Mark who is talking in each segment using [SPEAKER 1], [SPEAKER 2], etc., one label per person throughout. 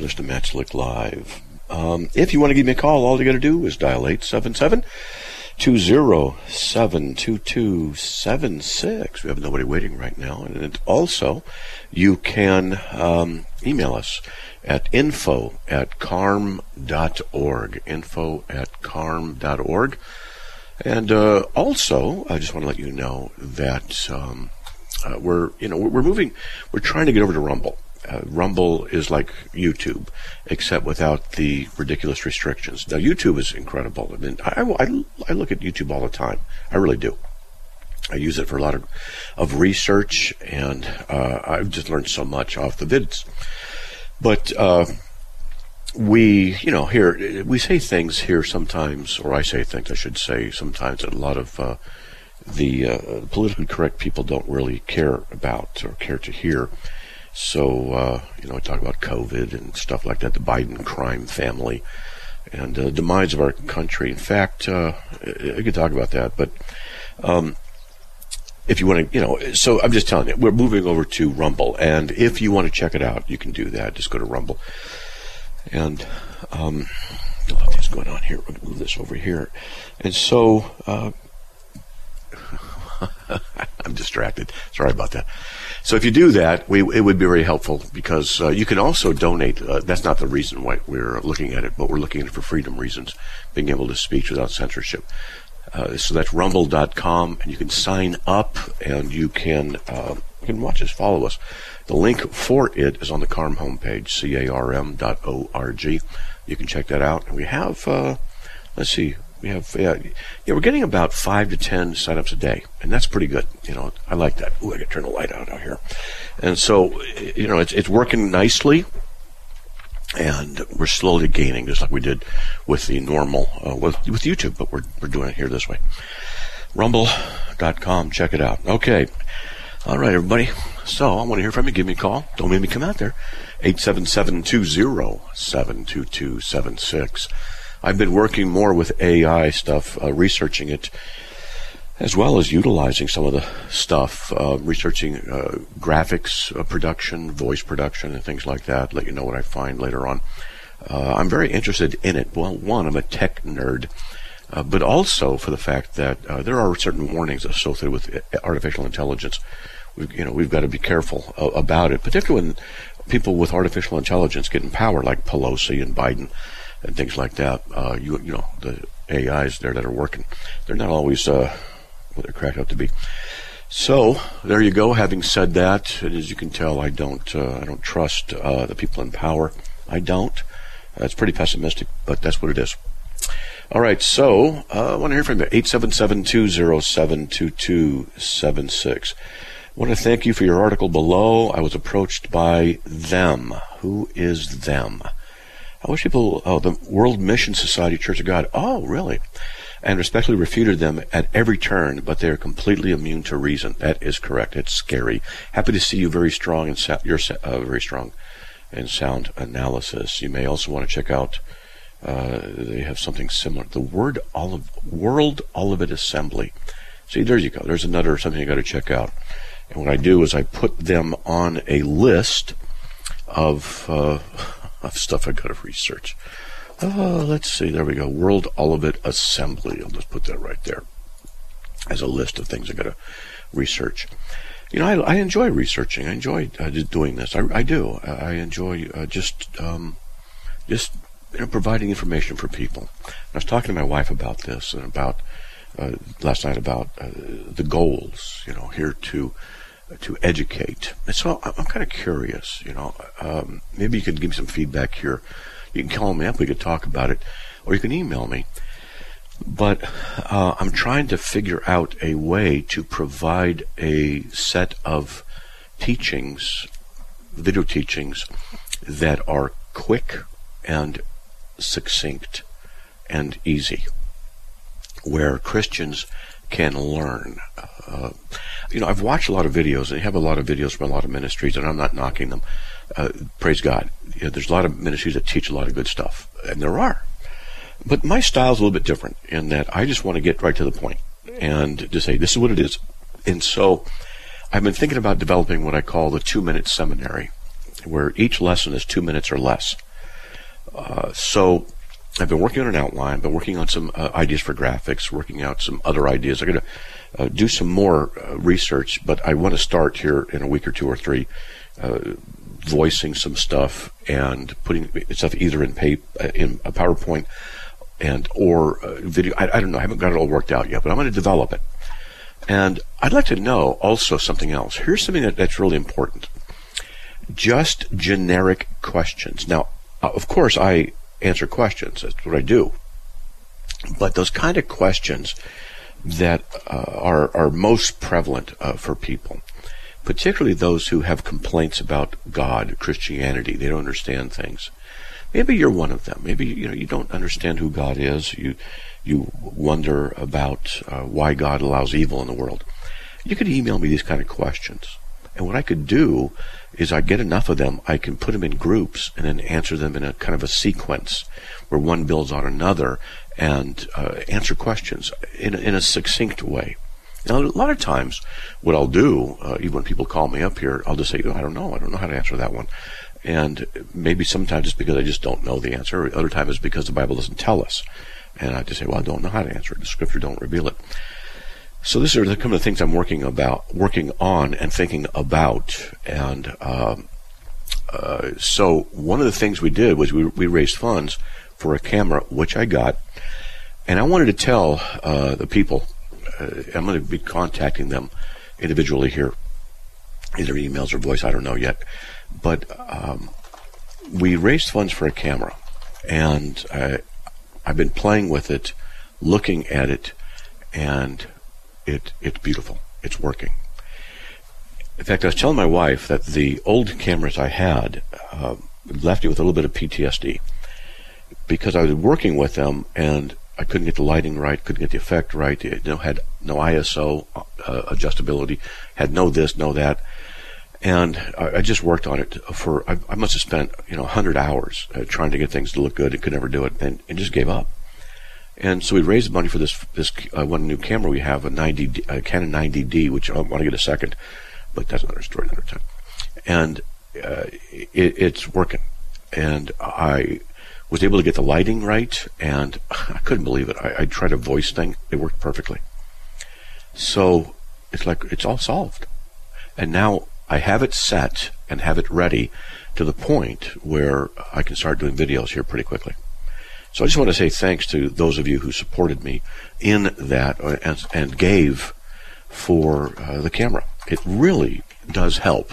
[SPEAKER 1] Listen to Matt Slick Live. Um, if you want to give me a call, all you got to do is dial 877- 207-2276. We have nobody waiting right now. And also, you can um, email us at info at carm.org. Info at carm.org. And uh, also, I just want to let you know that um, uh, we're, you know, we're moving, we're trying to get over to Rumble. Uh, Rumble is like YouTube, except without the ridiculous restrictions. Now, YouTube is incredible. I mean, I, I, I look at YouTube all the time. I really do. I use it for a lot of, of research, and uh, I've just learned so much off the vids. But uh, we, you know, here we say things here sometimes, or I say things, I should say sometimes that a lot of uh, the uh, politically correct people don't really care about or care to hear. So, uh, you know, I talk about COVID and stuff like that, the Biden crime family, and the uh, demise of our country. In fact, uh, I could talk about that, but um, if you want to, you know, so I'm just telling you, we're moving over to Rumble, and if you want to check it out, you can do that. Just go to Rumble, and um, a lot of things going on here. We're going to move this over here, and so. Uh, I'm distracted. Sorry about that. So if you do that, we, it would be very helpful because uh, you can also donate. Uh, that's not the reason why we're looking at it, but we're looking at it for freedom reasons, being able to speak without censorship. Uh, so that's rumble.com, and you can sign up and you can uh, you can watch us, follow us. The link for it is on the CARM homepage, carm.org. You can check that out. And we have, uh, let's see, we have yeah, yeah we're getting about five to ten signups a day and that's pretty good you know. I like that. Ooh, i gotta turn the light out out here. And so you know it's, it's working nicely and we're slowly gaining just like we did with the normal uh, with, with youtube but we're, we're doing it here this way. Rumble.com check it out. Okay. All right everybody. So i want to hear from you. Give me a call. Don't make me come out there. 877 207 2276 I've been working more with AI stuff, uh, researching it, as well as utilizing some of the stuff, uh, researching uh, graphics uh, production, voice production, and things like that. Let you know what I find later on. Uh, I'm very interested in it. Well, one, I'm a tech nerd. Uh, but also for the fact that there are certain warnings associated with artificial intelligence. We've, you know, we've got to be careful about it, particularly when people with artificial intelligence get in power, like Pelosi and Biden and things like that. Uh, you you know the AIs there that are working, they're not always uh, what they're cracked up to be. So there you go. Having said that, as you can tell, I don't uh, I don't trust uh, the people in power. I don't. That's pretty pessimistic, but that's what it is. All right, so uh, I want to hear from you. 877-207-2276. I want to thank you for your article below. I was approached by them. Who is them? I wish people, oh, the World Mission Society Church of God. Oh, really? And respectfully refuted them at every turn, but they are completely immune to reason. That is correct. It's scary. Happy to see you very strong and sa- you're uh, very strong in sound analysis. You may also want to check out. Uh, they have something similar. The word olive, World Olivet Assembly. See, there you go. There's another something you got to check out. And what I do is I put them on a list of. Uh, of stuff I got to research. Oh, let's see. There we go. World Olivet Assembly. I'll just put that right there as a list of things I got to research. You know, I, I, enjoy researching. I enjoy uh, doing this. I, I, do. I enjoy uh, just um, just you know, providing information for people. I was talking to my wife about this and about uh, last night about uh, the goals. You know, here to to educate. And so I'm kind of curious, you know, um, maybe you could give me some feedback here. You can call me up, we could talk about it, or you can email me. But uh, I'm trying to figure out a way to provide a set of teachings, video teachings, that are quick and succinct and easy, where Christians can learn. Uh, you know, I've watched a lot of videos, and you have a lot of videos from a lot of ministries, and I'm not knocking them. Uh, praise God. You know, there's a lot of ministries that teach a lot of good stuff, and there are. But my style is a little bit different in that I just want to get right to the point and to say, this is what it is. And so I've been thinking about developing what I call the two minute seminary, where each lesson is two minutes or less. Uh, so I've been working on an outline, been working on some uh, ideas for graphics, working out some other ideas. I'm going to uh, do some more uh, research, but I want to start here in a week or two or three, uh, voicing some stuff and putting stuff either in uh, in a PowerPoint and or video. I, I don't know. I haven't got it all worked out yet, but I'm going to develop it. And I'd like to know also something else. Here's something that, that's really important. Just generic questions. Now, of course, I answer questions. That's what I do. But those kind of questions that uh, are are most prevalent uh, for people, particularly those who have complaints about God, Christianity, they don't understand things. Maybe you're one of them. Maybe you know you don't understand who God is. You you wonder about uh, why God allows evil in the world. You could email me these kind of questions. And what I could do is I get enough of them, I can put them in groups and then answer them in a kind of a sequence where one builds on another and uh, answer questions in in a succinct way. Now, a lot of times, what I'll do, uh, even when people call me up here, I'll just say, oh, I don't know. I don't know how to answer that one. And maybe sometimes it's because I just don't know the answer. Other times it's because the Bible doesn't tell us. And I just say, well, I don't know how to answer it. The scripture don't reveal it. So these are the kind of things I'm working about, working on, and thinking about. And um, uh, so one of the things we did was we, we raised funds for a camera, which I got, and I wanted to tell uh, the people. Uh, I'm going to be contacting them individually here, either emails or voice. I don't know yet, but um, we raised funds for a camera, and I, I've been playing with it, looking at it, and it it's beautiful. It's working. In fact, I was telling my wife that the old cameras I had uh, left me with a little bit of PTSD because I was working with them and I couldn't get the lighting right, couldn't get the effect right. It you had no ISO uh, adjustability, had no this, no that, and I, I just worked on it for. I, I, must have spent you know 100 hours uh, trying to get things to look good. and could never do it, and, and just gave up. And so we raised money for this this uh, one new camera we have, a 90 a Canon 90D, which I want to get a second, but that's another story another time. And uh, it, it's working, and I was able to get the lighting right, and I couldn't believe it. I, I tried a voice thing; it worked perfectly. So it's like it's all solved, and now I have it set and have it ready to the point where I can start doing videos here pretty quickly. So I just want to say thanks to those of you who supported me in that uh, and, and gave for uh, the camera. It really does help,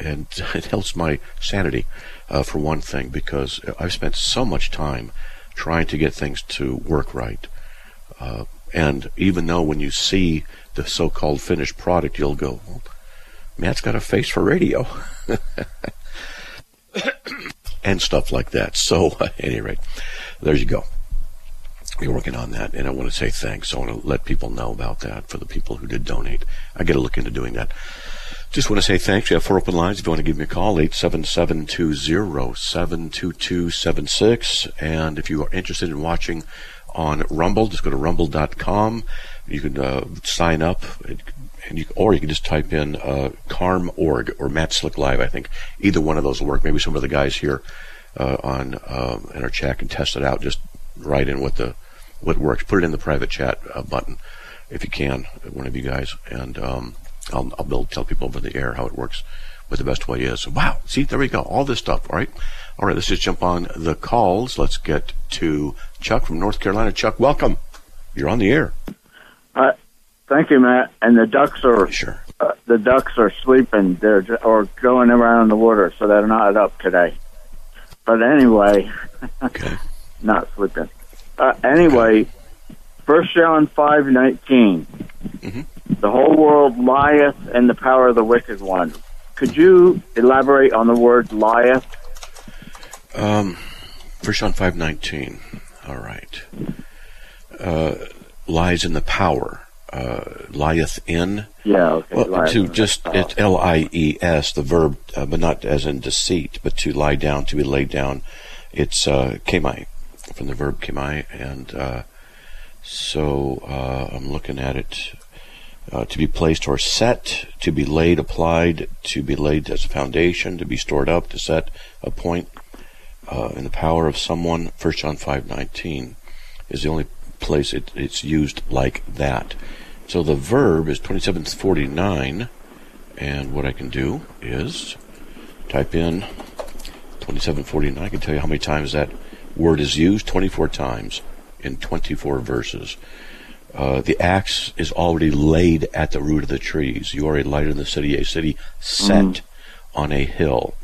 [SPEAKER 1] and it helps my sanity uh, for one thing because I've spent so much time trying to get things to work right. Uh, and even though when you see the so-called finished product, you'll go, well, Matt's got a face for radio. and stuff like that. So, at any rate, there you go. We're working on that, and I want to say thanks. I want to let people know about that for the people who did donate. I got to look into doing that. Just want to say thanks. We have four open lines. If you want to give me a call, 877-207-2276. And if you are interested in watching on Rumble, just go to rumble.com. You can uh, sign up, you, or you can just type in uh, CARM.org or Matt Slick Live, I think. Either one of those will work. Maybe some of the guys here uh, on uh, in our chat can test it out. Just write in what the what works. Put it in the private chat uh, button if you can, one of you guys, and um, I'll I'll build, tell people over the air how it works, what the best way is. Wow, see there we go, all this stuff. All right, all right. Let's just jump on the calls. Let's get to Chuck from North Carolina. Chuck, welcome. You're on the air.
[SPEAKER 2] Uh, thank you, Matt. And the ducks are
[SPEAKER 1] sure.
[SPEAKER 2] Uh, the ducks are sleeping. They're or going around in the water, so they're not up today. But anyway,
[SPEAKER 1] okay.
[SPEAKER 2] not sleeping. Uh, anyway, First John five nineteen. Mm-hmm. The whole world lieth in the power of the wicked one. Could you elaborate on the word lieth?
[SPEAKER 1] Um, First John five nineteen. All right. Uh, lies in the power. Uh, lieth in.
[SPEAKER 2] Yeah. Okay.
[SPEAKER 1] Well, to
[SPEAKER 2] in
[SPEAKER 1] just
[SPEAKER 2] power.
[SPEAKER 1] it's L I E S the verb, uh, but not as in deceit, but to lie down, to be laid down. It's uh, keimai from the verb keimai, and uh, so uh, I'm looking at it. Uh, to be placed or set, to be laid, applied, to be laid as a foundation, to be stored up, to set, a point uh, in the power of someone. First John five nineteen is the only place it, it's used like that. So the verb is twenty seven forty nine, and what I can do is type in twenty seven forty nine. I can tell you how many times that word is used. Twenty four times in twenty four verses. Uh, the axe is already laid at the root of the trees. You are a light in the city, a city set on a hill.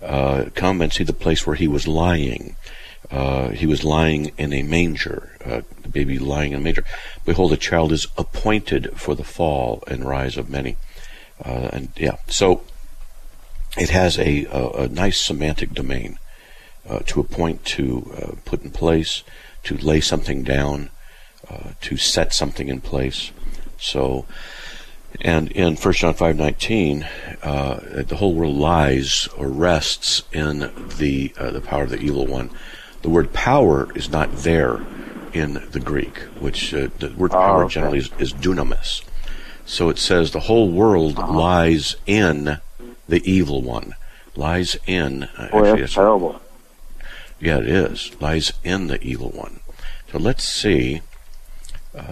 [SPEAKER 1] Uh, come and see the place where he was lying. Uh, he was lying in a manger, uh, the baby lying in a manger. Behold, a child is appointed for the fall and rise of many. Uh, and yeah, so it has a, a, a nice semantic domain uh, to appoint, to uh, put in place, to lay something down, to set something in place. So, and in 1 John 5:19, uh, the whole world lies or rests in the the power of the evil one. The word power is not there in the Greek, which uh, the word power
[SPEAKER 2] okay.
[SPEAKER 1] generally is, is dunamis. So it says the whole world lies in the evil one, lies in. Uh,
[SPEAKER 2] Boy,
[SPEAKER 1] actually,
[SPEAKER 2] that's
[SPEAKER 1] it's-
[SPEAKER 2] terrible.
[SPEAKER 1] yeah, it is. Lies in the evil one. So let's see. Uh,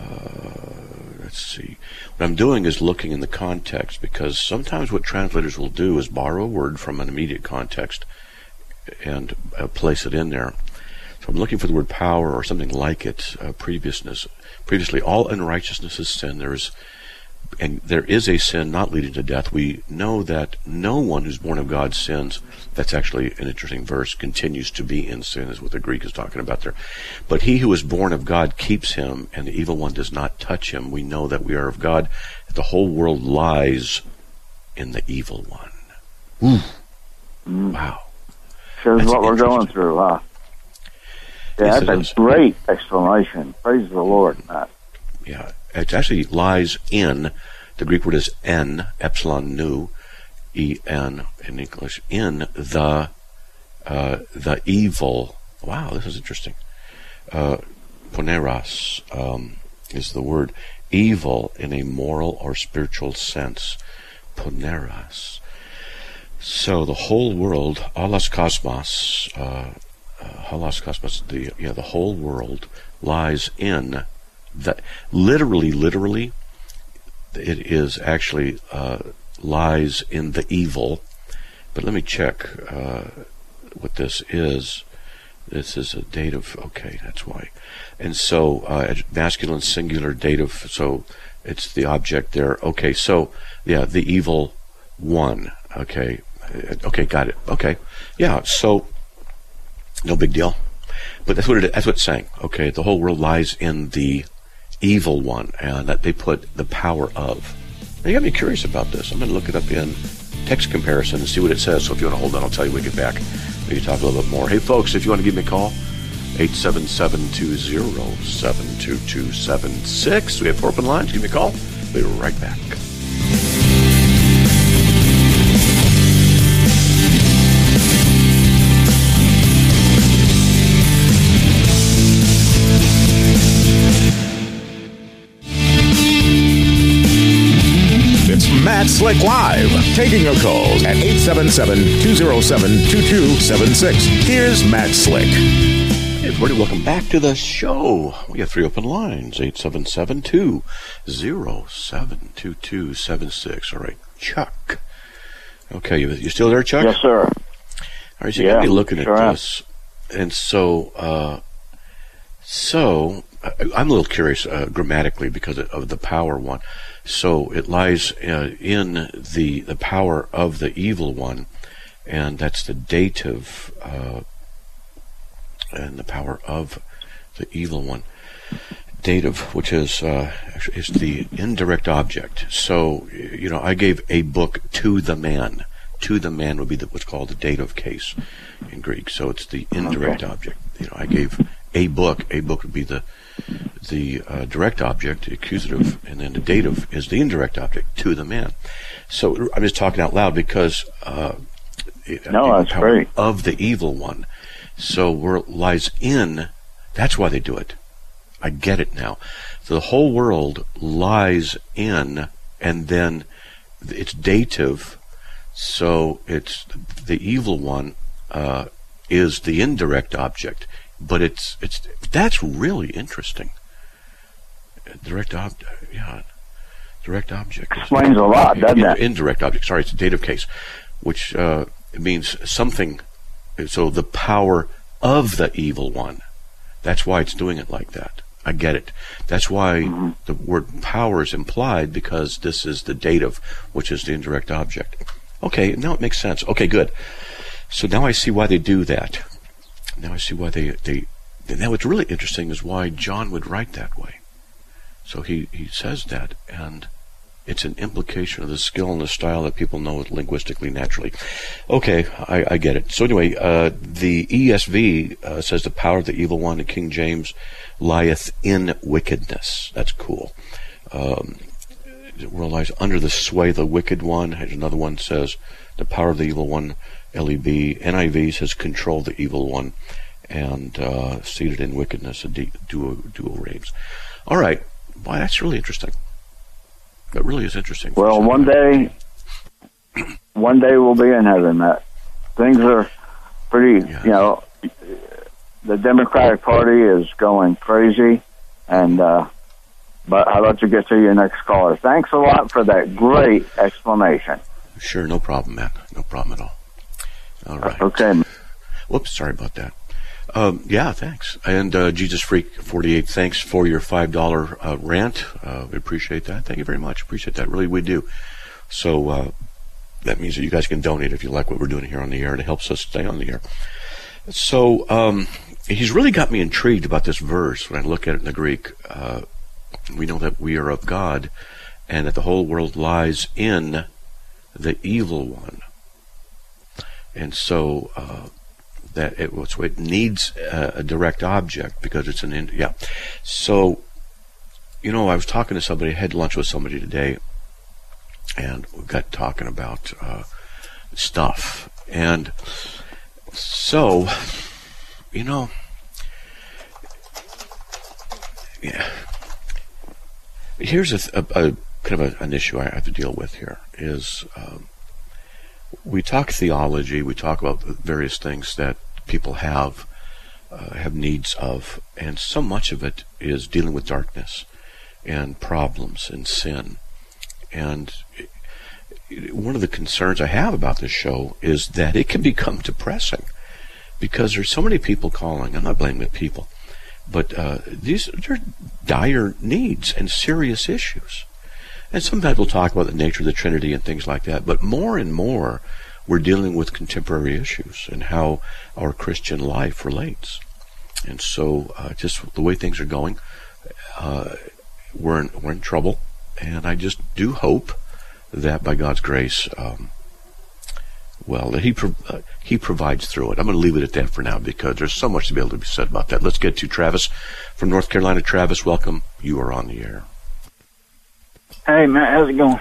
[SPEAKER 1] let's see. What I'm doing is looking in the context because sometimes what translators will do is borrow a word from an immediate context and uh, place it in there. So I'm looking for the word power or something like it. Uh, previousness. Previously, all unrighteousness is sin. There is and there is a sin not leading to death. We know that no one who's born of God sins. That's actually an interesting verse. Continues to be in sin is what the Greek is talking about there. But he who is born of God keeps him, and the evil one does not touch him. We know that we are of God. The whole world lies in the evil one. Wow.
[SPEAKER 2] Shows
[SPEAKER 1] That's
[SPEAKER 2] what we're going through, huh? Yeah, that's a great explanation. Praise the Lord, Matt.
[SPEAKER 1] Yeah, it actually lies in the Greek word is en epsilon nu, e n in English in the uh, the evil. Wow, this is interesting. Uh, poneros um, is the word evil in a moral or spiritual sense. Poneros. So the whole world, alas cosmos, uh, halos cosmos, the yeah, the whole world lies in that. Literally, literally, it is actually uh, lies in the evil. But let me check uh, what this is. This is a dative. Okay, that's why. And so uh, masculine singular dative. So it's the object there. Okay, so yeah, the evil one. Okay, Uh, okay, got it. Okay, yeah. So no big deal. But that's what it, that's what it's saying. Okay, the whole world lies in the evil one, and that they put the power of. Now, you got me curious about this. I'm going to look it up in text comparison and see what it says. So if you want to hold on, I'll tell you when we get back. We can talk a little bit more. Hey, folks, if you want to give me a call, 877-207-2276. We have four open lines. Give me a call. We'll be right back.
[SPEAKER 3] It's Matt Slick Live, taking your calls at 877-207-2276. Here's Matt Slick.
[SPEAKER 1] Hey, everybody, welcome back to the show. We have three open lines 877 207 2276. All right, Chuck. Okay, you, you still there, Chuck?
[SPEAKER 2] Yes, sir.
[SPEAKER 1] All right, so you got
[SPEAKER 2] Yeah,
[SPEAKER 1] me looking
[SPEAKER 2] sure
[SPEAKER 1] at
[SPEAKER 2] am.
[SPEAKER 1] this, and so, uh, so I- I'm a little curious uh, grammatically because of- of the power one. So it lies uh, in the the power of the evil one, and that's the dative, uh, and the power of the evil one. Dative, which is uh, is the indirect object. So you know, I gave a book to the man. To the man would be the, what's called the dative case in Greek. So it's the indirect object. you know, I gave a book. A book would be the the uh, direct object, the accusative, and then the dative is the indirect object to the man. So I'm just talking out loud because uh,
[SPEAKER 2] no, that's great.
[SPEAKER 1] of the evil one. So where it lies in, that's why they do it. I get it now. The whole world lies in, and then it's dative. So it's the evil one uh, is the indirect object, but it's it's that's really interesting. Direct object, yeah. Direct object
[SPEAKER 2] explains a lot, doesn't it?
[SPEAKER 1] Indirect object. Sorry, it's a dative case, which uh, means something. So the power of the evil one. That's why it's doing it like that. I get it. That's why mm-hmm. the word power is implied because this is the dative, which is the indirect object. Okay, now it makes sense. Okay, good. So now I see why they do that. Now I see why they they. Now what's really interesting is why John would write that way. So he he says that, and it's an implication of the skill and the style that people know linguistically naturally. Okay, I, I get it. So anyway, uh, the ESV uh, says the power of the evil one. The King James lieth in wickedness. That's cool. Um, lies under the sway of the wicked one. Another one says the power of the evil one. LEB. NIV says control the evil one and uh, seated in wickedness. A dual, dual reigns. All right. Why, that's really interesting. That really is interesting.
[SPEAKER 2] Well, one day, one day we'll be in heaven, Matt. Things are pretty, you know, the Democratic Party is going crazy, and uh, but I'll let you get to your next caller. Thanks a lot for that great explanation.
[SPEAKER 1] Sure, no problem, Matt. No problem at all. All right.
[SPEAKER 2] Okay.
[SPEAKER 1] Whoops, sorry about that. Um, yeah, thanks. And uh, Jesus Freak 48, thanks for your $5 uh, rant. Uh, we appreciate that. Thank you very much. Appreciate that. Really, we do. So uh, that means that you guys can donate if you like what we're doing here on the air. And it helps us stay on the air. So um, he's really got me intrigued about this verse when I look at it in the Greek. Uh, we know that we are of God and that the whole world lies in the evil one. And so uh, that it, it needs a, a, direct object because it's an in, yeah. So, you know, I was talking to somebody, I had lunch with somebody today, and we got talking about uh, stuff. And so, you know, yeah. Here's a, a, a kind of an issue I have to deal with here is um, we talk theology, we talk about various things that people have uh, have needs of, and so much of it is dealing with darkness and problems and sin. And one of the concerns I have about this show is that it can become depressing because there's so many people calling. I'm not blaming the people, but uh, these are dire needs and serious issues. And sometimes we'll talk about the nature of the Trinity and things like that, but more and more we're dealing with contemporary issues and how our Christian life relates. And so, uh, just the way things are going, uh, we're in, we're in trouble. And I just do hope that by God's grace, um, well, that He pro- uh, He provides through it. I'm going to leave it at that for now because there's so much to be able to be said about that. Let's get to Travis from North Carolina. Travis, welcome. You are on the air.
[SPEAKER 4] Hey, Matt, how's it going?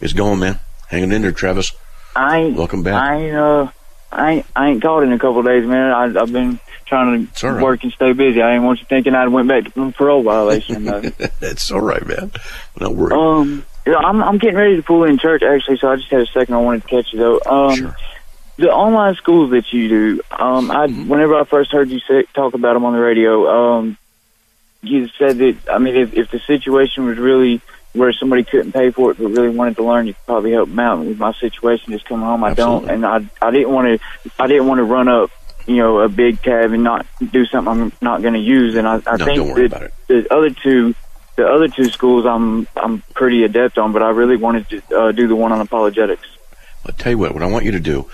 [SPEAKER 1] It's going, man. Hanging in there, Travis.
[SPEAKER 4] I ain't,
[SPEAKER 1] welcome back.
[SPEAKER 4] I ain't, uh, I ain't, I ain't called in a couple of days, man. I, I've been trying to right. work and stay busy. I didn't want you thinking I went back to parole violation.
[SPEAKER 1] It's all right, man. No worries.
[SPEAKER 4] Um, yeah, I'm I'm getting ready to pull in church actually, so I just had a second. I wanted to catch you though. Um,
[SPEAKER 1] sure.
[SPEAKER 4] The online schools that you do, um, I mm-hmm. whenever I first heard you say, talk about them on the radio, um, you said that I mean if if the situation was really where somebody couldn't pay for it but really wanted to learn, you could probably help them out. With my situation, just coming home, I
[SPEAKER 1] Absolutely.
[SPEAKER 4] don't, and I I didn't want to I didn't want to run up you know a big cab and not do something I'm not going to use. And I, I
[SPEAKER 1] no,
[SPEAKER 4] think that the other two the other two schools I'm I'm pretty adept on, but I really wanted to uh, do the one on apologetics.
[SPEAKER 1] I'll tell you what. What I want you to do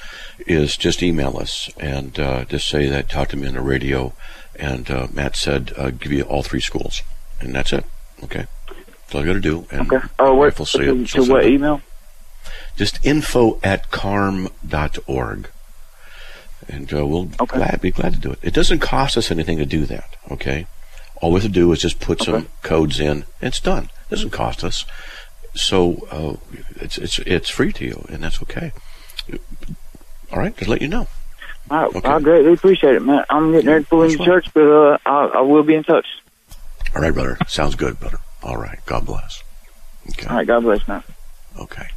[SPEAKER 1] is just email us and uh, just say that talk to me on the radio. And uh, Matt said uh, give you all three schools, and that's it. Okay. That's all you got to do. And
[SPEAKER 4] okay. Oh, what?
[SPEAKER 1] To, to,
[SPEAKER 4] to what email?
[SPEAKER 1] Just info at carm.org. and uh, we'll okay. glad, be glad to do it. It doesn't cost us anything to do that. Okay, all we have to do is just put okay. some codes in, and it's done. It doesn't cost us, so uh, it's it's it's free to you, and that's okay. All right, just let you know.
[SPEAKER 4] I, okay. I greatly appreciate it, man. I'm getting ready to pull into church, but uh, I, I will be in touch.
[SPEAKER 1] All right, brother. Sounds good, brother. All right. God bless.
[SPEAKER 4] Okay. All right. God bless, man.
[SPEAKER 1] Okay.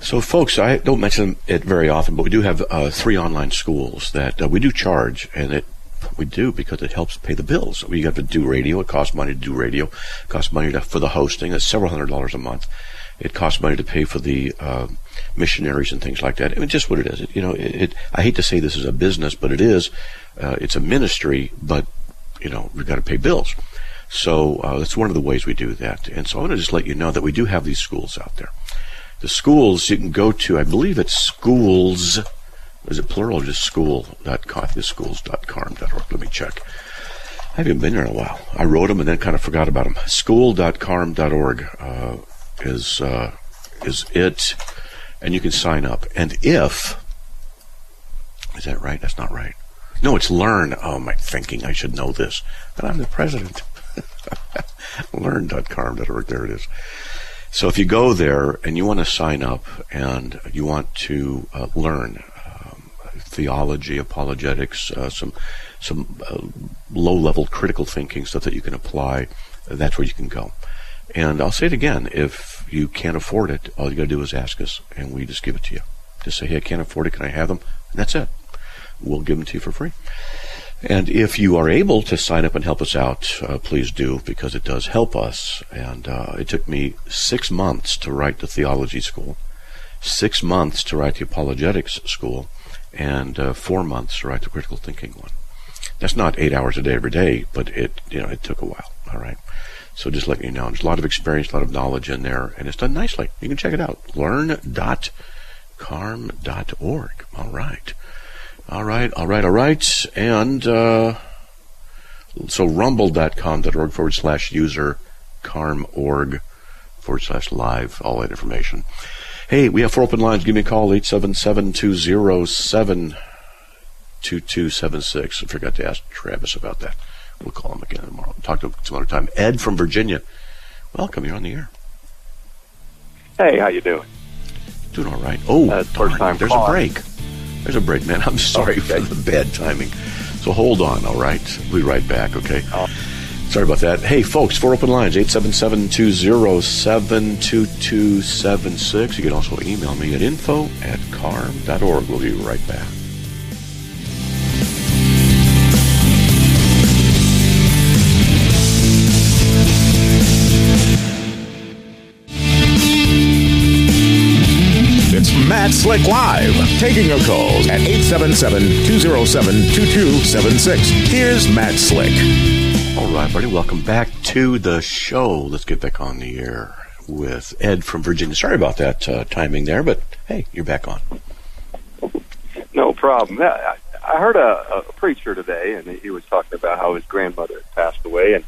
[SPEAKER 1] So, folks, I don't mention it very often, but we do have uh, three online schools that uh, we do charge, and it we do because it helps pay the bills. We have to do radio; it costs money to do radio, it costs money to, for the hosting. It's several hundred dollars a month. It costs money to pay for the uh, missionaries and things like that. I mean, just what it is. It, you know, it, it, I hate to say this is a business, but it is. Uh, it's a ministry, but you know, we've got to pay bills. So uh, that's one of the ways we do that. And so I want to just let you know that we do have these schools out there. The schools you can go to, I believe it's schools. Is it plural or just school.com? schools.carm.org. Let me check. I haven't been there in a while. I wrote them and then kind of forgot about them. School.carm.org uh, is uh, is it, and you can sign up. And if is that right? That's not right. No, it's learn. Oh, my thinking I should know this, but I'm the president. learn.carm.org. There it is. So if you go there and you want to sign up and you want to uh, learn um, theology, apologetics, uh, some some uh, low-level critical thinking stuff that you can apply, that's where you can go. And I'll say it again: if you can't afford it, all you got to do is ask us, and we just give it to you. Just say, "Hey, I can't afford it. Can I have them?" And that's it. We'll give them to you for free. And if you are able to sign up and help us out, uh, please do, because it does help us. And uh, it took me six months to write the theology school, six months to write the apologetics school, and uh, four months to write the critical thinking one. That's not eight hours a day every day, but it you know it took a while. All right. So just letting you know, there's a lot of experience, a lot of knowledge in there, and it's done nicely. You can check it out. Learn.carm.org. All right. All right, all right, all right. And uh, so rumble.com.org forward slash user carm org forward slash live, all that information. Hey, we have four open lines. Give me a call, 877 207 2276. I forgot to ask Travis about that. We'll call him again tomorrow. Talk to him some other time. Ed from Virginia. Welcome. You're on the air.
[SPEAKER 5] Hey, how you doing?
[SPEAKER 1] Doing all right. Oh, uh, first time. There's calling. a break. There's a break, man. I'm sorry okay. for the bad timing. So hold on, all right? We'll be right back, okay? Oh. Sorry about that. Hey, folks, four open lines, 877-207-2276. You can also email me at info at carm.org. We'll be right back.
[SPEAKER 3] Matt Slick Live, taking your calls at 877-207-2276. Here's Matt Slick.
[SPEAKER 1] All right, buddy, welcome back to the show. Let's get back on the air with Ed from Virginia. Sorry about that uh, timing there, but hey, you're back on.
[SPEAKER 5] No problem. I, I heard a, a preacher today, and he was talking about how his grandmother had passed away, and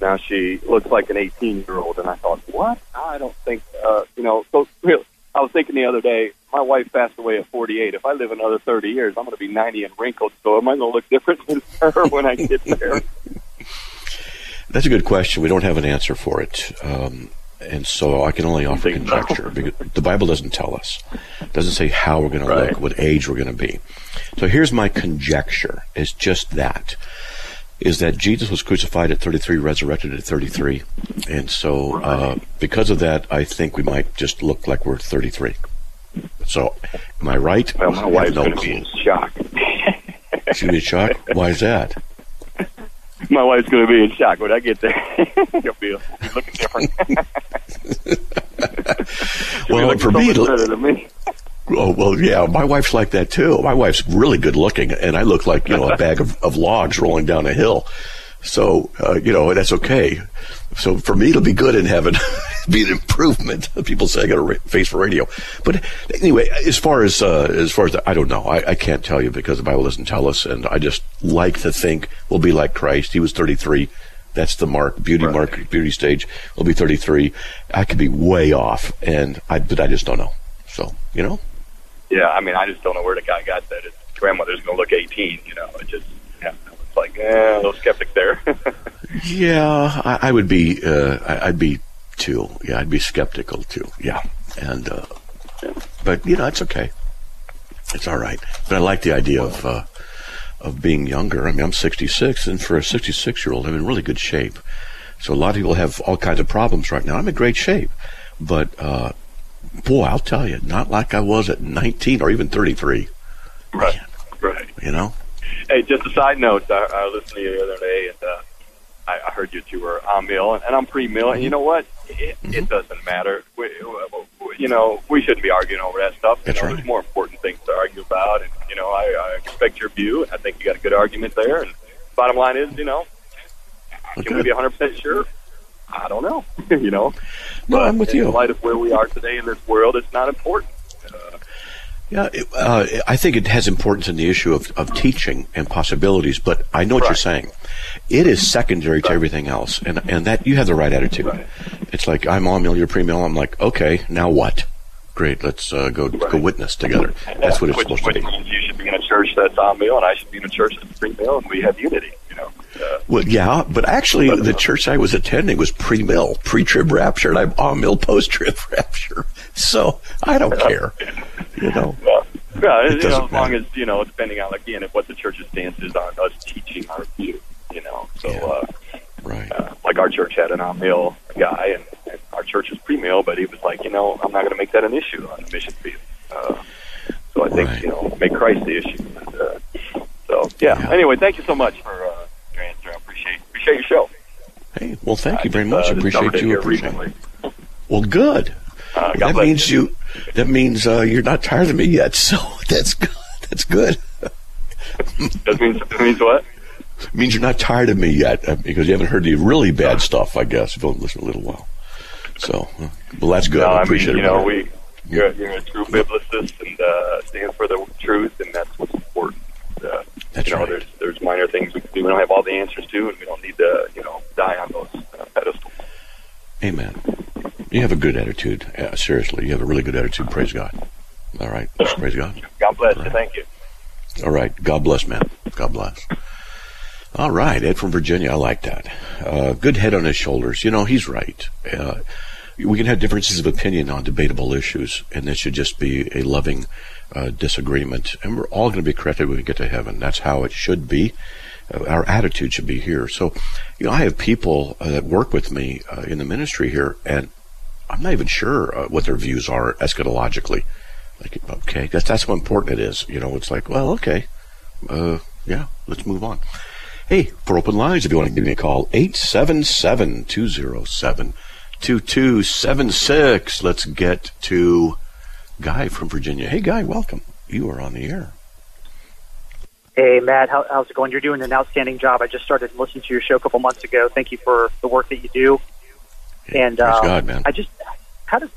[SPEAKER 5] now she looks like an 18 year old. And I thought, what? I don't think, uh, you know, so really, I was thinking the other day, my wife passed away at 48. If I live another 30 years, I'm going to be 90 and wrinkled. So am I going to look different than her when I get there?
[SPEAKER 1] That's a good question. We don't have an answer for it. Um, and so I can only offer conjecture because the Bible doesn't tell us. It doesn't say how we're going right. to look, what age we're going to be. So here's my conjecture. It's just that is that Jesus was crucified at 33, resurrected at 33. And so, uh, because of that, I think we might just look like we're 33. So, am I right?
[SPEAKER 5] Well, my wife's no going to be in shock.
[SPEAKER 1] To be in shock? Why is that?
[SPEAKER 5] My wife's going to be in shock when I get there. You'll be looking different.
[SPEAKER 1] well, for me,
[SPEAKER 5] better than me.
[SPEAKER 1] Oh well, yeah. My wife's like that too. My wife's really good looking, and I look like you know a bag of, of logs rolling down a hill. So uh, you know that's okay. So for me, it'll be good in heaven. be an improvement. People say I got a face for radio, but anyway, as far as uh, as far as the, I don't know, I, I can't tell you because the Bible doesn't tell us, and I just like to think we'll be like Christ. He was thirty three. That's the mark, beauty right. mark, beauty stage. We'll be 33. I could be way off, and I, but I just don't know. So, you know?
[SPEAKER 5] Yeah, I mean, I just don't know where the guy got that. His grandmother's going to look 18. You know, it just yeah, it's like eh, a little skeptic there.
[SPEAKER 1] yeah, I, I would be. Uh, I, I'd be too. Yeah, I'd be skeptical too. Yeah, and uh, but you know, it's okay. It's all right. But I like the idea of uh, of being younger. I mean, I'm 66, and for a 66 year old, I'm in really good shape. So a lot of people have all kinds of problems right now. I'm in great shape, but uh, boy, I'll tell you, not like I was at 19 or even 33.
[SPEAKER 5] Right, Man, right.
[SPEAKER 1] You know.
[SPEAKER 5] Hey, just a side note. I, I listened to you the other day, and uh, I, I heard you two were amill, and, and I'm pre-mill. And you know what? It, mm-hmm. it doesn't matter. We, you know, we shouldn't be arguing over that stuff. You
[SPEAKER 1] That's
[SPEAKER 5] know,
[SPEAKER 1] right.
[SPEAKER 5] There's more important things to argue about, and you know, I, I respect your view, and I think you got a good argument there. And bottom line is, you know,
[SPEAKER 1] Okay.
[SPEAKER 5] can we be 100 percent sure? I don't know. you know,
[SPEAKER 1] No,
[SPEAKER 5] but
[SPEAKER 1] I'm with
[SPEAKER 5] in
[SPEAKER 1] you.
[SPEAKER 5] light of where we are today in this world, it's not important.
[SPEAKER 1] Yeah, it, uh, I think it has importance in the issue of, of teaching and possibilities, but I know what you're saying. It is secondary to everything else, and and that you have the right attitude.
[SPEAKER 5] Right.
[SPEAKER 1] It's like I'm amill, you're pre mill. I'm like, okay, now what? Great, let's uh, go go witness together. That's what it's
[SPEAKER 5] which,
[SPEAKER 1] supposed to
[SPEAKER 5] which
[SPEAKER 1] be.
[SPEAKER 5] means you should be in a church that's amill, and I should be in a church that's pre-mill, and we have unity. Uh,
[SPEAKER 1] Well, yeah, but actually, the church I was attending was pre mill, pre trib rapture, and I'm amill post trib rapture. So I don't care. You know.
[SPEAKER 5] well, yeah, you know, as long as you know, depending on again, what the church's stance is on us teaching our view. You know, so
[SPEAKER 1] Yeah.
[SPEAKER 5] uh,
[SPEAKER 1] Right.
[SPEAKER 5] uh, like our church had an amill guy, and, and our church was pre-mill, but he was like, you know, I'm not going to make that an issue on the mission field. Uh, so I think
[SPEAKER 1] Right.
[SPEAKER 5] you know, make Christ the issue. And, uh, so yeah.
[SPEAKER 1] Yeah.
[SPEAKER 5] Anyway, thank you so much for uh. I appreciate appreciate your show.
[SPEAKER 1] Hey, well, thank you very much.
[SPEAKER 5] uh,
[SPEAKER 1] I appreciate you. Appreciate. Well, good.
[SPEAKER 5] Uh, God
[SPEAKER 1] that means you. That means uh, you're not tired of me yet. So that's good. That's good.
[SPEAKER 5] That means that means what?
[SPEAKER 1] It means you're not tired of me yet uh, because you haven't heard the really bad stuff. I guess if you've only listened a little while. So, uh, well, that's good.
[SPEAKER 5] No,
[SPEAKER 1] I
[SPEAKER 5] I mean,
[SPEAKER 1] appreciate
[SPEAKER 5] you
[SPEAKER 1] it.
[SPEAKER 5] You
[SPEAKER 1] know,
[SPEAKER 5] we you're, you're a true biblicist and uh, stand for the truth, and that's what's important.
[SPEAKER 1] That's
[SPEAKER 5] you know,
[SPEAKER 1] right.
[SPEAKER 5] there's there's minor things we can do. We don't have all the answers to, and we don't need to, you know, die on those uh, pedestals.
[SPEAKER 1] Amen. You have a good attitude. Uh, seriously, you have a really good attitude. Praise God. All right. Praise God.
[SPEAKER 5] God bless you. Thank you.
[SPEAKER 1] All right. God bless, man. God bless. All right. Ed from Virginia. I like that. Uh, good head on his shoulders. You know, he's right. Uh, we can have differences of opinion on debatable issues, and this should just be a loving uh, disagreement. And we're all going to be corrected when we get to heaven. That's how it should be. Uh, our attitude should be here. So, you know, I have people uh, that work with me uh, in the ministry here, and I'm not even sure uh, what their views are eschatologically. Like, okay, that's that's how important it is. You know, it's like, well, okay, uh, yeah, let's move on. Hey, for open lines, if you want to give me a call, 877 207 2276. Let's get to Guy from Virginia. Hey, Guy, welcome. You are on the air.
[SPEAKER 6] Hey, Matt, how, how's it going? You're doing an outstanding job. I just started listening to your show a couple months ago. Thank you for the work that you do. And
[SPEAKER 1] Praise
[SPEAKER 6] um,
[SPEAKER 1] God, man.
[SPEAKER 6] I just had a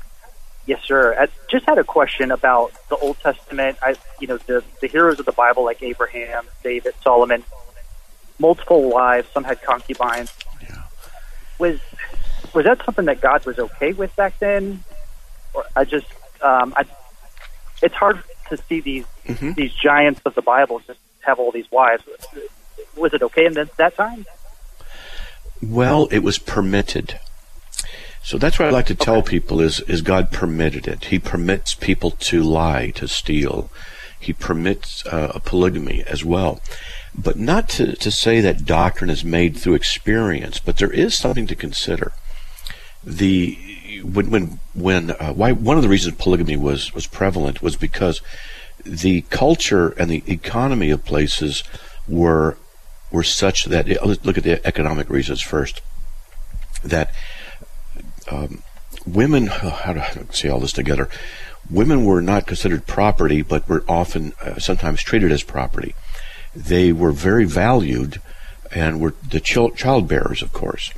[SPEAKER 6] yes, sir. I just had a question about the Old Testament. I, you know, the the heroes of the Bible like Abraham, David, Solomon, multiple wives. Some had concubines.
[SPEAKER 1] Yeah.
[SPEAKER 6] Was was that something that God was okay with back then? Or I just, um, I, it's hard to see these
[SPEAKER 1] Mhm.
[SPEAKER 6] these giants of the Bible just have all these wives. Was it okay in that, that time?
[SPEAKER 1] Well, it was permitted. So that's what I like to tell people is is God permitted it. He permits people to lie, to steal. He permits uh, a polygamy as well. But not to, to say that doctrine is made through experience, but there is something to consider. The when when when uh, why one of the reasons polygamy was was prevalent was because the culture and the economy of places were were such that let's look at the economic reasons first that um, women how do I say all this together? Women were not considered property but were often uh, sometimes treated as property. They were very valued and were the chil- child bearers of course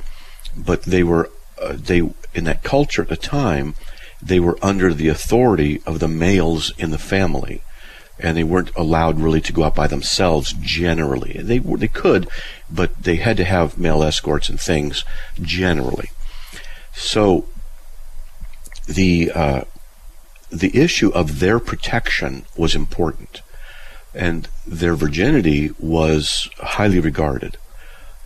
[SPEAKER 1] but they were uh, they in that culture at the time they were under the authority of the males in the family and they weren't allowed really to go out by themselves generally. They were, they could, but they had to have male escorts and things generally. So the uh, the issue of their protection was important, and their virginity was highly regarded.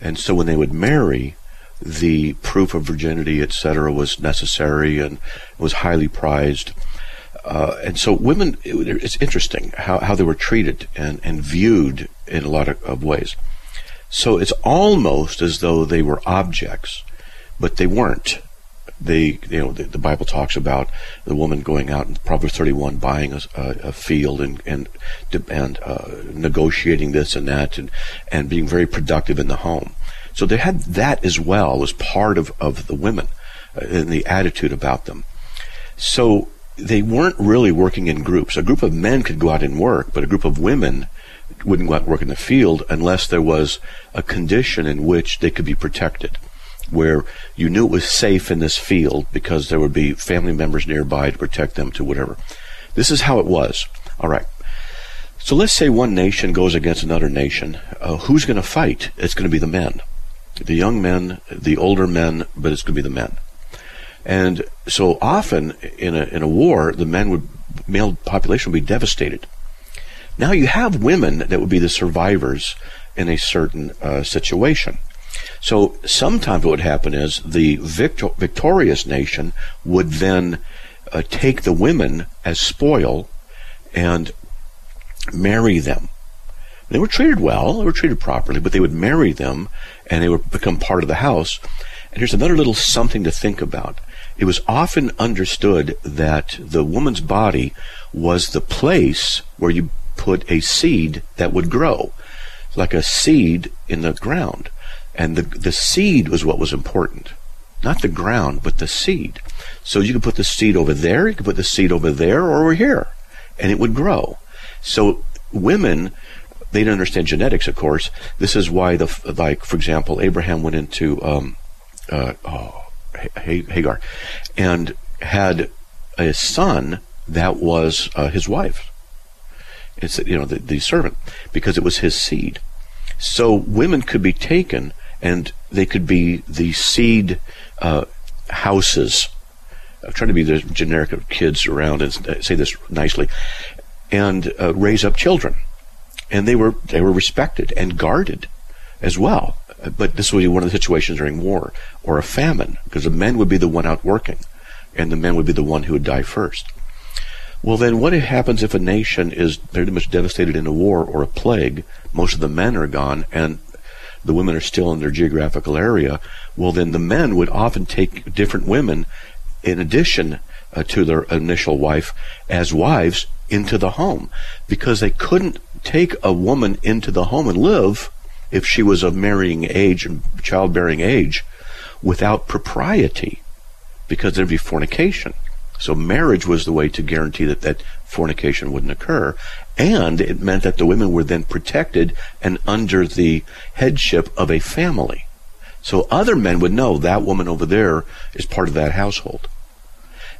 [SPEAKER 1] And so when they would marry, the proof of virginity, etc., was necessary and was highly prized. Uh, and so women, it, it's interesting how, how they were treated and, and viewed in a lot of, of ways. So it's almost as though they were objects, but they weren't they, you know, the, the, Bible talks about the woman going out in Proverbs 31, buying a, a field and and and uh, negotiating this and that, and and being very productive in the home. So they had that as well as part of of the women uh, and the attitude about them. So they weren't really working in groups. A group of men could go out and work, but a group of women wouldn't go out and work in the field unless there was a condition in which they could be protected where you knew it was safe in this field because there would be family members nearby to protect them to whatever. This is how it was. All right. So let's say one nation goes against another nation. Uh, who's going to fight? It's going to be the men. The young men, the older men, but it's going to be the men. And so often in a, in a war, the men would, male population would be devastated. Now you have women that would be the survivors in a certain uh, situation. So sometimes what would happen is the victor- victorious nation would then uh, take the women as spoil and marry them. They were treated well, they were treated properly, but they would marry them and they would become part of the house. And here's another little something to think about. It was often understood that the woman's body was the place where you put a seed that would grow, like a seed in the ground. And the, the seed was what was important. Not the ground, but the seed. So you could put the seed over there, you could put the seed over there or over here, and it would grow. So women, they didn't understand genetics, of course. This is why the, like, for example, Abraham went into, um, uh, oh, Hagar, and had a son that was uh, his wife. It's you know the, the servant because it was his seed. So women could be taken and they could be the seed uh, houses. I'm trying to be the generic of kids around and say this nicely, and uh, raise up children, and they were they were respected and guarded as well. But this would be one of the situations during war or a famine, because the men would be the one out working, and the men would be the one who would die first. Well, then what happens if a nation is pretty much devastated in a war or a plague? Most of the men are gone, and the women are still in their geographical area, well, then the men would often take different women in addition uh, to their initial wife as wives into the home because they couldn't take a woman into the home and live if she was of marrying age and childbearing age without propriety because there'd be fornication. So marriage was the way to guarantee that that fornication wouldn't occur. And it meant that the women were then protected and under the headship of a family. So other men would know that woman over there is part of that household.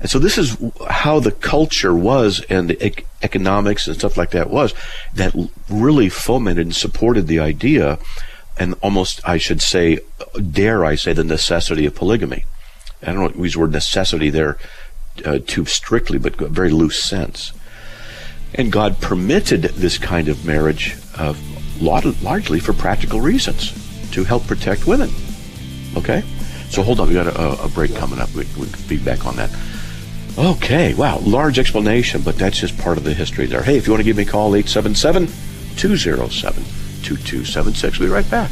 [SPEAKER 1] And so this is how the culture was and the ec- economics and stuff like that was that really fomented and supported the idea and almost, I should say, dare I say, the necessity of polygamy. I don't know, use the word necessity there uh, too strictly, but a very loose sense. And God permitted this kind of marriage uh, largely for practical reasons to help protect women. Okay? So hold on, we got a, a break coming up. We, we can feedback on that. Okay, wow, large explanation, but that's just part of the history there. Hey, if you want to give me a call, 877 207 2276. We'll be right back.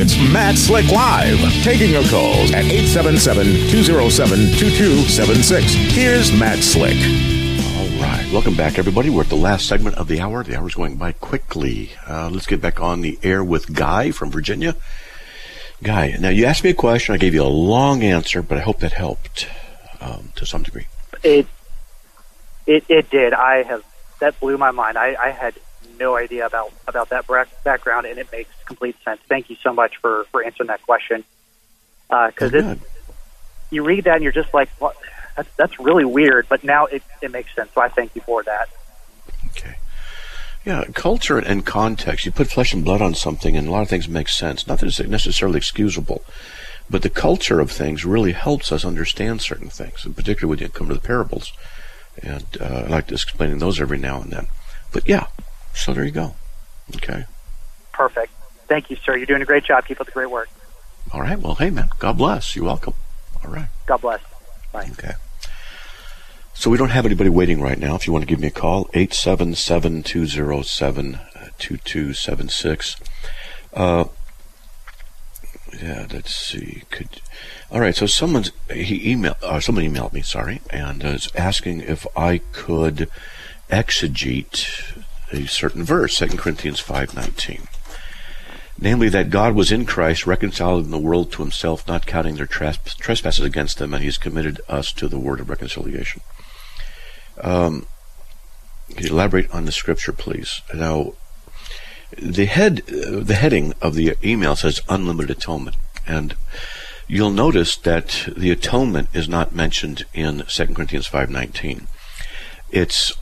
[SPEAKER 3] It's Matt Slick Live, taking your calls at 877-207-2276. Here's Matt Slick.
[SPEAKER 1] All right. Welcome back, everybody. We're at the last segment of the hour. The hour's going by quickly. Uh, let's get back on the air with Guy from Virginia. Guy, now you asked me a question. I gave you a long answer, but I hope that helped um, to some degree.
[SPEAKER 6] It, it, it did. I have, that blew my mind. I, I had no idea about about that background, and it makes complete sense. Thank you so much for for answering that question. Because uh, you read that and you're just like, what? That's that's really weird. But now it it makes sense. So I thank you for that.
[SPEAKER 1] Okay. Yeah, culture and context. You put flesh and blood on something, and a lot of things make sense. Not that it's necessarily excusable, but the culture of things really helps us understand certain things, and particularly when you come to the parables. And uh, I like just explaining those every now and then. But yeah, so there you go. Okay.
[SPEAKER 6] Perfect. Thank you, sir. You're doing a great job. Keep up the great work.
[SPEAKER 1] All right. Well, hey, man. God bless. You're welcome. All right.
[SPEAKER 6] God bless. Bye.
[SPEAKER 1] Okay. So we don't have anybody waiting right now. If you want to give me a call, 877 207 2276. Uh, yeah, let's see. Could all right. So someone's he emailed. Uh, someone emailed me. Sorry, and uh, is asking if I could exegete a certain verse, Second Corinthians five nineteen. Namely, that God was in Christ, reconciling the world to Himself, not counting their trespasses against them, and He has committed us to the word of reconciliation. Um, could you elaborate on the scripture, please? Now, the head, the heading of the email says unlimited atonement, and you'll notice that the atonement is not mentioned in 2 Corinthians 5:19. It's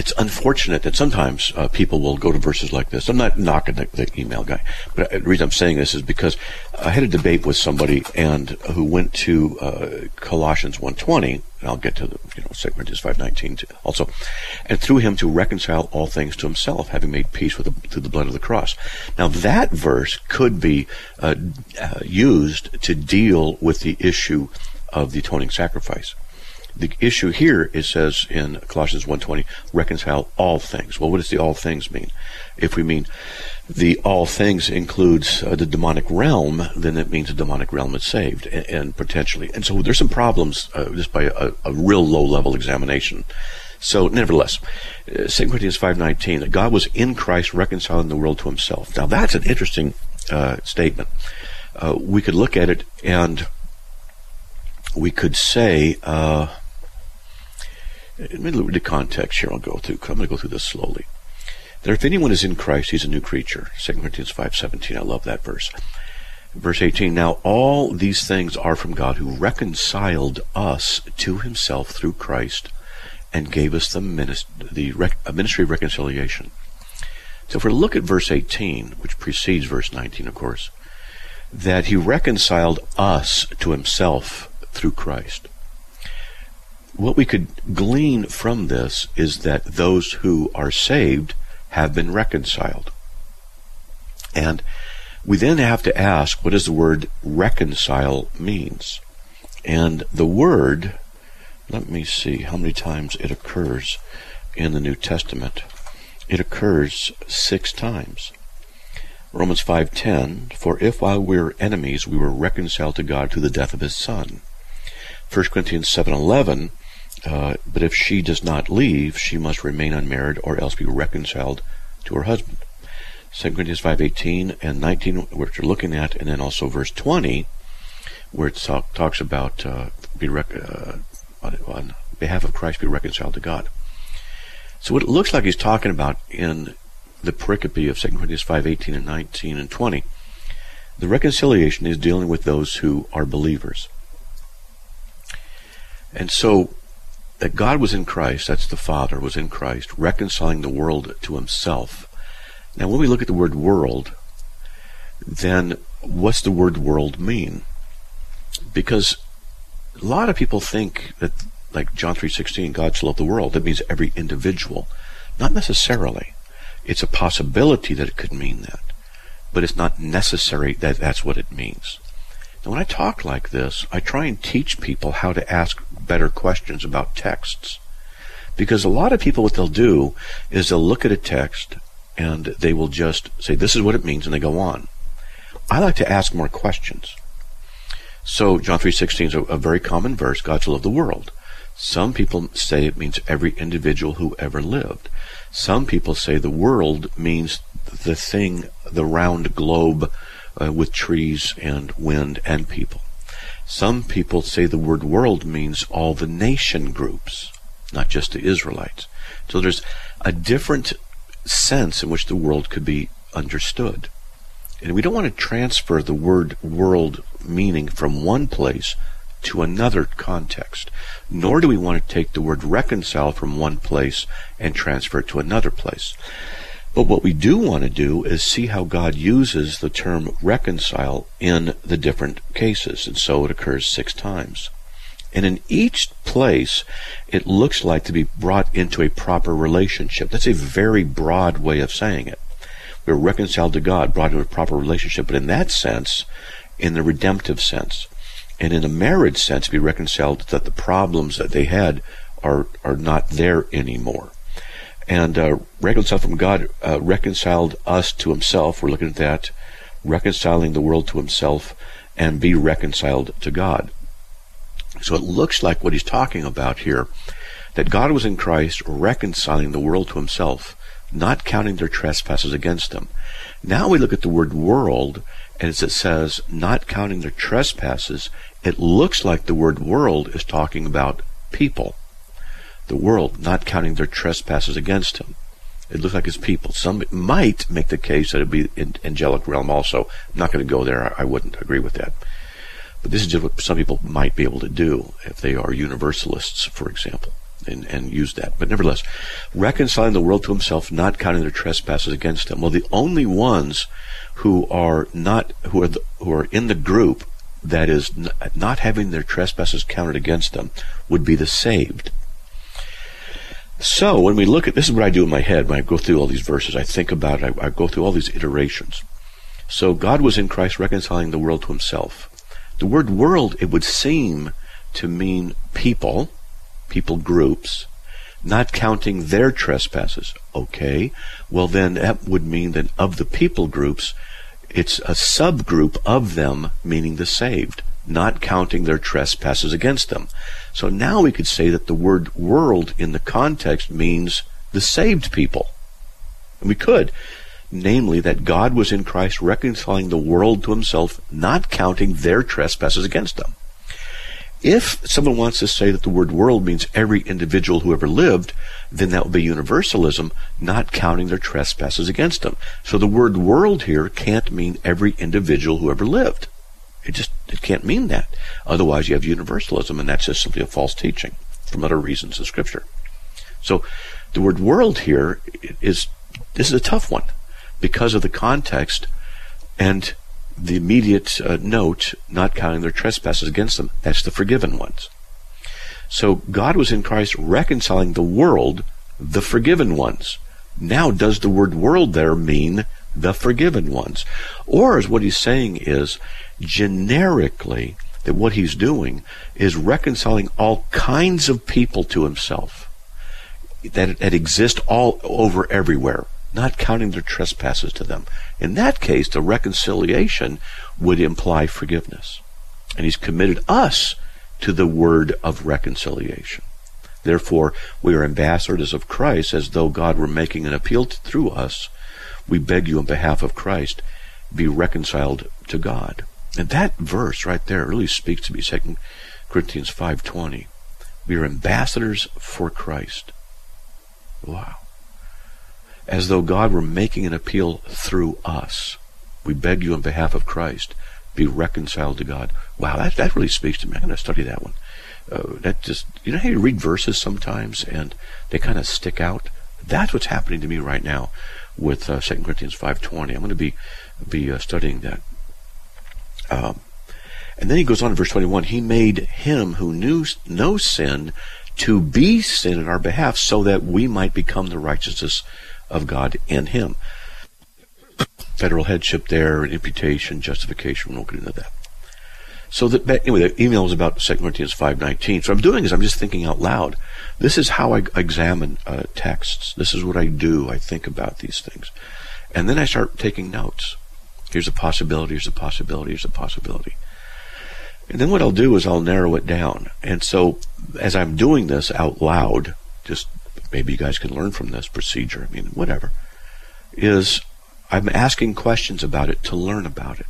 [SPEAKER 1] it's unfortunate that sometimes uh, people will go to verses like this. I'm not knocking the, the email guy, but the reason I'm saying this is because I had a debate with somebody and who went to uh, Colossians 1:20, and I'll get to the you know 2 Corinthians 5:19 also, and through him to reconcile all things to himself, having made peace with the, through the blood of the cross. Now that verse could be uh, uh used to deal with the issue of the atoning sacrifice. The issue here, it says in Colossians 1.20, reconcile all things. Well, what does the all things mean? If we mean the all things includes uh, the demonic realm, then it means the demonic realm is saved, and, and potentially. And so there's some problems uh, just by a, a real low level examination. So, nevertheless, uh, 2 Corinthians 5.19, that God was in Christ reconciling the world to himself. Now, that's an interesting uh, statement. Uh, we could look at it and we could say, uh, let me look the context here. I'll go through. I'm going to go through this slowly. That if anyone is in Christ, he's a new creature. 2 Corinthians 5.17. I love that verse. Verse 18. Now all these things are from God who reconciled us to himself through Christ and gave us the, ministry of reconciliation. So if we look at verse 18, which precedes verse 19, of course, that he reconciled us to himself through Christ what we could glean from this is that those who are saved have been reconciled. And we then have to ask what does the word reconcile means? And the word, let me see how many times it occurs in the New Testament. It occurs six times. Romans 5:10 For if while we were enemies we were reconciled to God through the death of his son. 1 Corinthians 7:11 uh, but if she does not leave, she must remain unmarried or else be reconciled to her husband. 2 Corinthians 5.18 and 19, which we're looking at, and then also verse 20, where it talk, talks about uh, be rec- uh, on, on behalf of Christ be reconciled to God. So what it looks like he's talking about in the pericope of 2 Corinthians 5.18 and 19 and 20, the reconciliation is dealing with those who are believers. And so that God was in Christ, that's the Father, was in Christ, reconciling the world to himself. Now, when we look at the word world, then what's the word world mean? Because a lot of people think that, like John 3.16, God so loved the world, that means every individual. Not necessarily. It's a possibility that it could mean that, but it's not necessary that that's what it means. Now, when I talk like this, I try and teach people how to ask better questions about texts. Because a lot of people, what they'll do is they'll look at a text and they will just say, this is what it means, and they go on. I like to ask more questions. So John 3.16 is a, a very common verse, God so loved the world. Some people say it means every individual who ever lived. Some people say the world means the thing, the round globe uh, with trees and wind and people. Some people say the word world means all the nation groups, not just the Israelites. So there's a different sense in which the world could be understood. And we don't want to transfer the word world meaning from one place to another context, nor do we want to take the word reconcile from one place and transfer it to another place. But what we do want to do is see how God uses the term reconcile in the different cases. And so it occurs six times. And in each place, it looks like to be brought into a proper relationship. That's a very broad way of saying it. We're reconciled to God, brought into a proper relationship. But in that sense, in the redemptive sense, and in a marriage sense, be reconciled that the problems that they had are, are not there anymore and uh, reconciled from God, uh, reconciled us to Himself. We're looking at that, reconciling the world to Himself, and be reconciled to God. So it looks like what he's talking about here, that God was in Christ reconciling the world to Himself, not counting their trespasses against them. Now we look at the word world, and as it says, not counting their trespasses, it looks like the word world is talking about people the world, not counting their trespasses against him. It looks like his people. Some might make the case that it'd be in angelic realm also. I'm not going to go there. I, I wouldn't agree with that. But this is just what some people might be able to do if they are universalists, for example, and, and use that. But nevertheless, reconciling the world to himself, not counting their trespasses against him. Well, the only ones who are not who are the, who are in the group that is not having their trespasses counted against them would be the saved. So when we look at this is what I do in my head when I go through all these verses. I think about it. I, I go through all these iterations. So God was in Christ reconciling the world to himself. The word world, it would seem to mean people, people groups, not counting their trespasses. Okay. Well, then that would mean that of the people groups, it's a subgroup of them, meaning the saved not counting their trespasses against them. So now we could say that the word world in the context means the saved people. And we could. Namely, that God was in Christ reconciling the world to himself, not counting their trespasses against them. If someone wants to say that the word world means every individual who ever lived, then that would be universalism, not counting their trespasses against them. So the word world here can't mean every individual who ever lived. It just it can't mean that. Otherwise, you have universalism, and that's just simply a false teaching from other reasons of Scripture. So, the word "world" here is this is a tough one because of the context and the immediate uh, note, not counting their trespasses against them. That's the forgiven ones. So God was in Christ reconciling the world, the forgiven ones. Now, does the word world there mean the forgiven ones? Or as what he's saying is generically that what he's doing is reconciling all kinds of people to himself that, that exist all over everywhere, not counting their trespasses to them. In that case, the reconciliation would imply forgiveness. And he's committed us to the word of reconciliation. Therefore, we are ambassadors of Christ as though God were making an appeal to, through us. We beg you on behalf of Christ, be reconciled to God. And that verse right there really speaks to me, 2 Corinthians 5.20. We are ambassadors for Christ. Wow. As though God were making an appeal through us. We beg you on behalf of Christ, be reconciled to God. Wow, that, that really speaks to me. I'm going to study that one. Uh, that just, you know how you read verses sometimes and they kind of stick out? That's what's happening to me right now with uh, 2 Corinthians 5.20. I'm going to be, be uh, studying that. Um, and then he goes on in verse 21 He made him who knew no sin to be sin in our behalf so that we might become the righteousness of God in him. Federal headship there, imputation, justification. We won't get into that. So that anyway, the email is about 2 Corinthians 5.19. So I'm doing is I'm just thinking out loud. This is how I examine uh, texts. This is what I do. I think about these things. And then I start taking notes. Here's a possibility, here's a possibility, here's a possibility. And then what I'll do is I'll narrow it down. And so as I'm doing this out loud, just maybe you guys can learn from this procedure, I mean, whatever, is I'm asking questions about it to learn about it.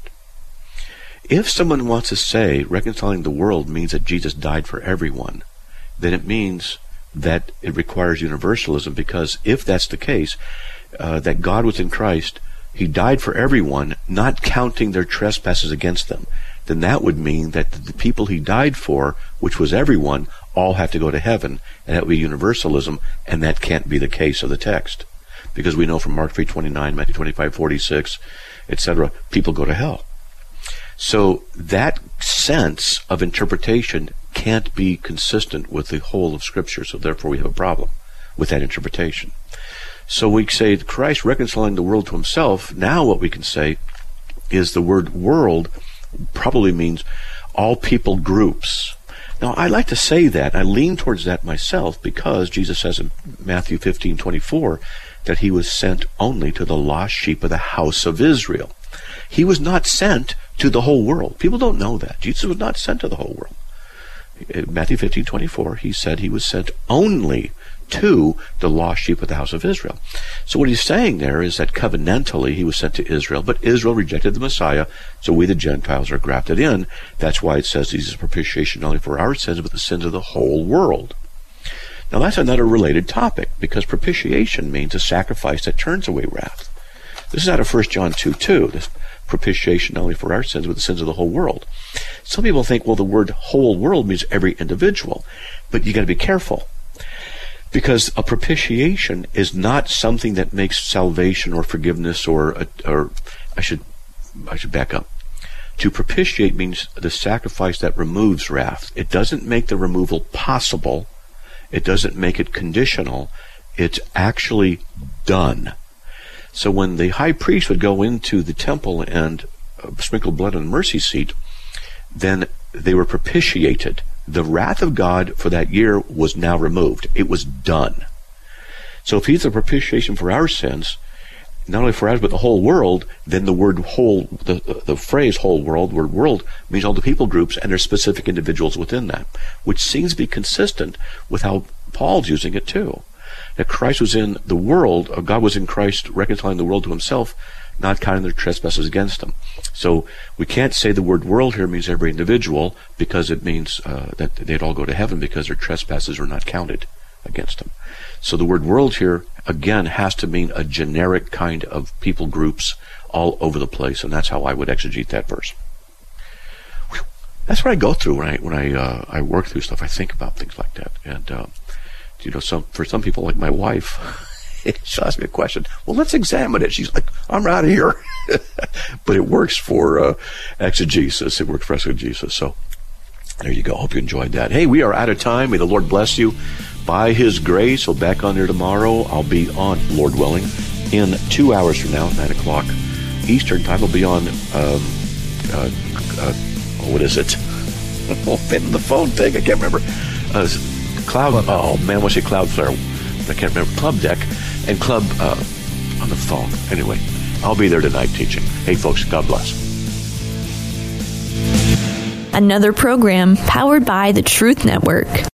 [SPEAKER 1] If someone wants to say reconciling the world means that Jesus died for everyone, then it means that it requires universalism because if that's the case, uh, that God was in Christ he died for everyone, not counting their trespasses against them. then that would mean that the people he died for, which was everyone, all have to go to heaven, and that would be universalism, and that can't be the case of the text. Because we know from Mark 3.29, Matthew 25.46, etc., people go to hell. So that sense of interpretation can't be consistent with the whole of Scripture, so therefore we have a problem with that interpretation. So we say Christ reconciling the world to himself. Now what we can say is the word world probably means all people groups. Now I like to say that. I lean towards that myself because Jesus says in Matthew 15:24 that he was sent only to the lost sheep of the house of Israel. He was not sent to the whole world. People don't know that. Jesus was not sent to the whole world. In Matthew 15, 24, he said he was sent only to the lost sheep of the house of Israel. So what he's saying there is that covenantally he was sent to Israel, but Israel rejected the Messiah, so we the Gentiles are grafted in. That's why it says he's a propitiation not only for our sins, but the sins of the whole world. Now that's another related topic, because propitiation means a sacrifice that turns away wrath. This is out of 1 John 2 2. This propitiation not only for our sins, but the sins of the whole world. Some people think, well, the word whole world means every individual. But you got to be careful. Because a propitiation is not something that makes salvation or forgiveness or, or I should, I should back up. To propitiate means the sacrifice that removes wrath. It doesn't make the removal possible. It doesn't make it conditional. It's actually done. So when the high priest would go into the temple and uh, sprinkle blood on the mercy seat, then they were propitiated. The wrath of God for that year was now removed. It was done. So if he's the propitiation for our sins, not only for us but the whole world, then the word whole, the, the phrase whole world, word world, means all the people groups and there's specific individuals within that, which seems to be consistent with how Paul's using it too that Christ was in the world, or God was in Christ reconciling the world to himself, not counting their trespasses against them. So we can't say the word world here means every individual because it means uh, that they'd all go to heaven because their trespasses were not counted against them. So the word world here, again, has to mean a generic kind of people groups all over the place, and that's how I would exegete that verse. That's what I go through when I when I uh, I work through stuff. I think about things like that, and uh, you know, some for some people like my wife, she asked me a question. Well, let's examine it. She's like, I'm out of here. but it works for uh, exegesis. It works for exegesis. So there you go. Hope you enjoyed that. Hey, we are out of time. May the Lord bless you. By His grace, we'll back on there tomorrow. I'll be on, Lord willing, in two hours from now, 9 o'clock Eastern time. I'll be on, um, uh, uh, what is it? Oh, the phone thing. I can't remember. Uh, Cloud. Club oh man, what's it? Cloudflare. I can't remember. Club Deck and Club uh, on the phone. Anyway, I'll be there tonight teaching. Hey, folks, God bless.
[SPEAKER 7] Another program powered by the Truth Network.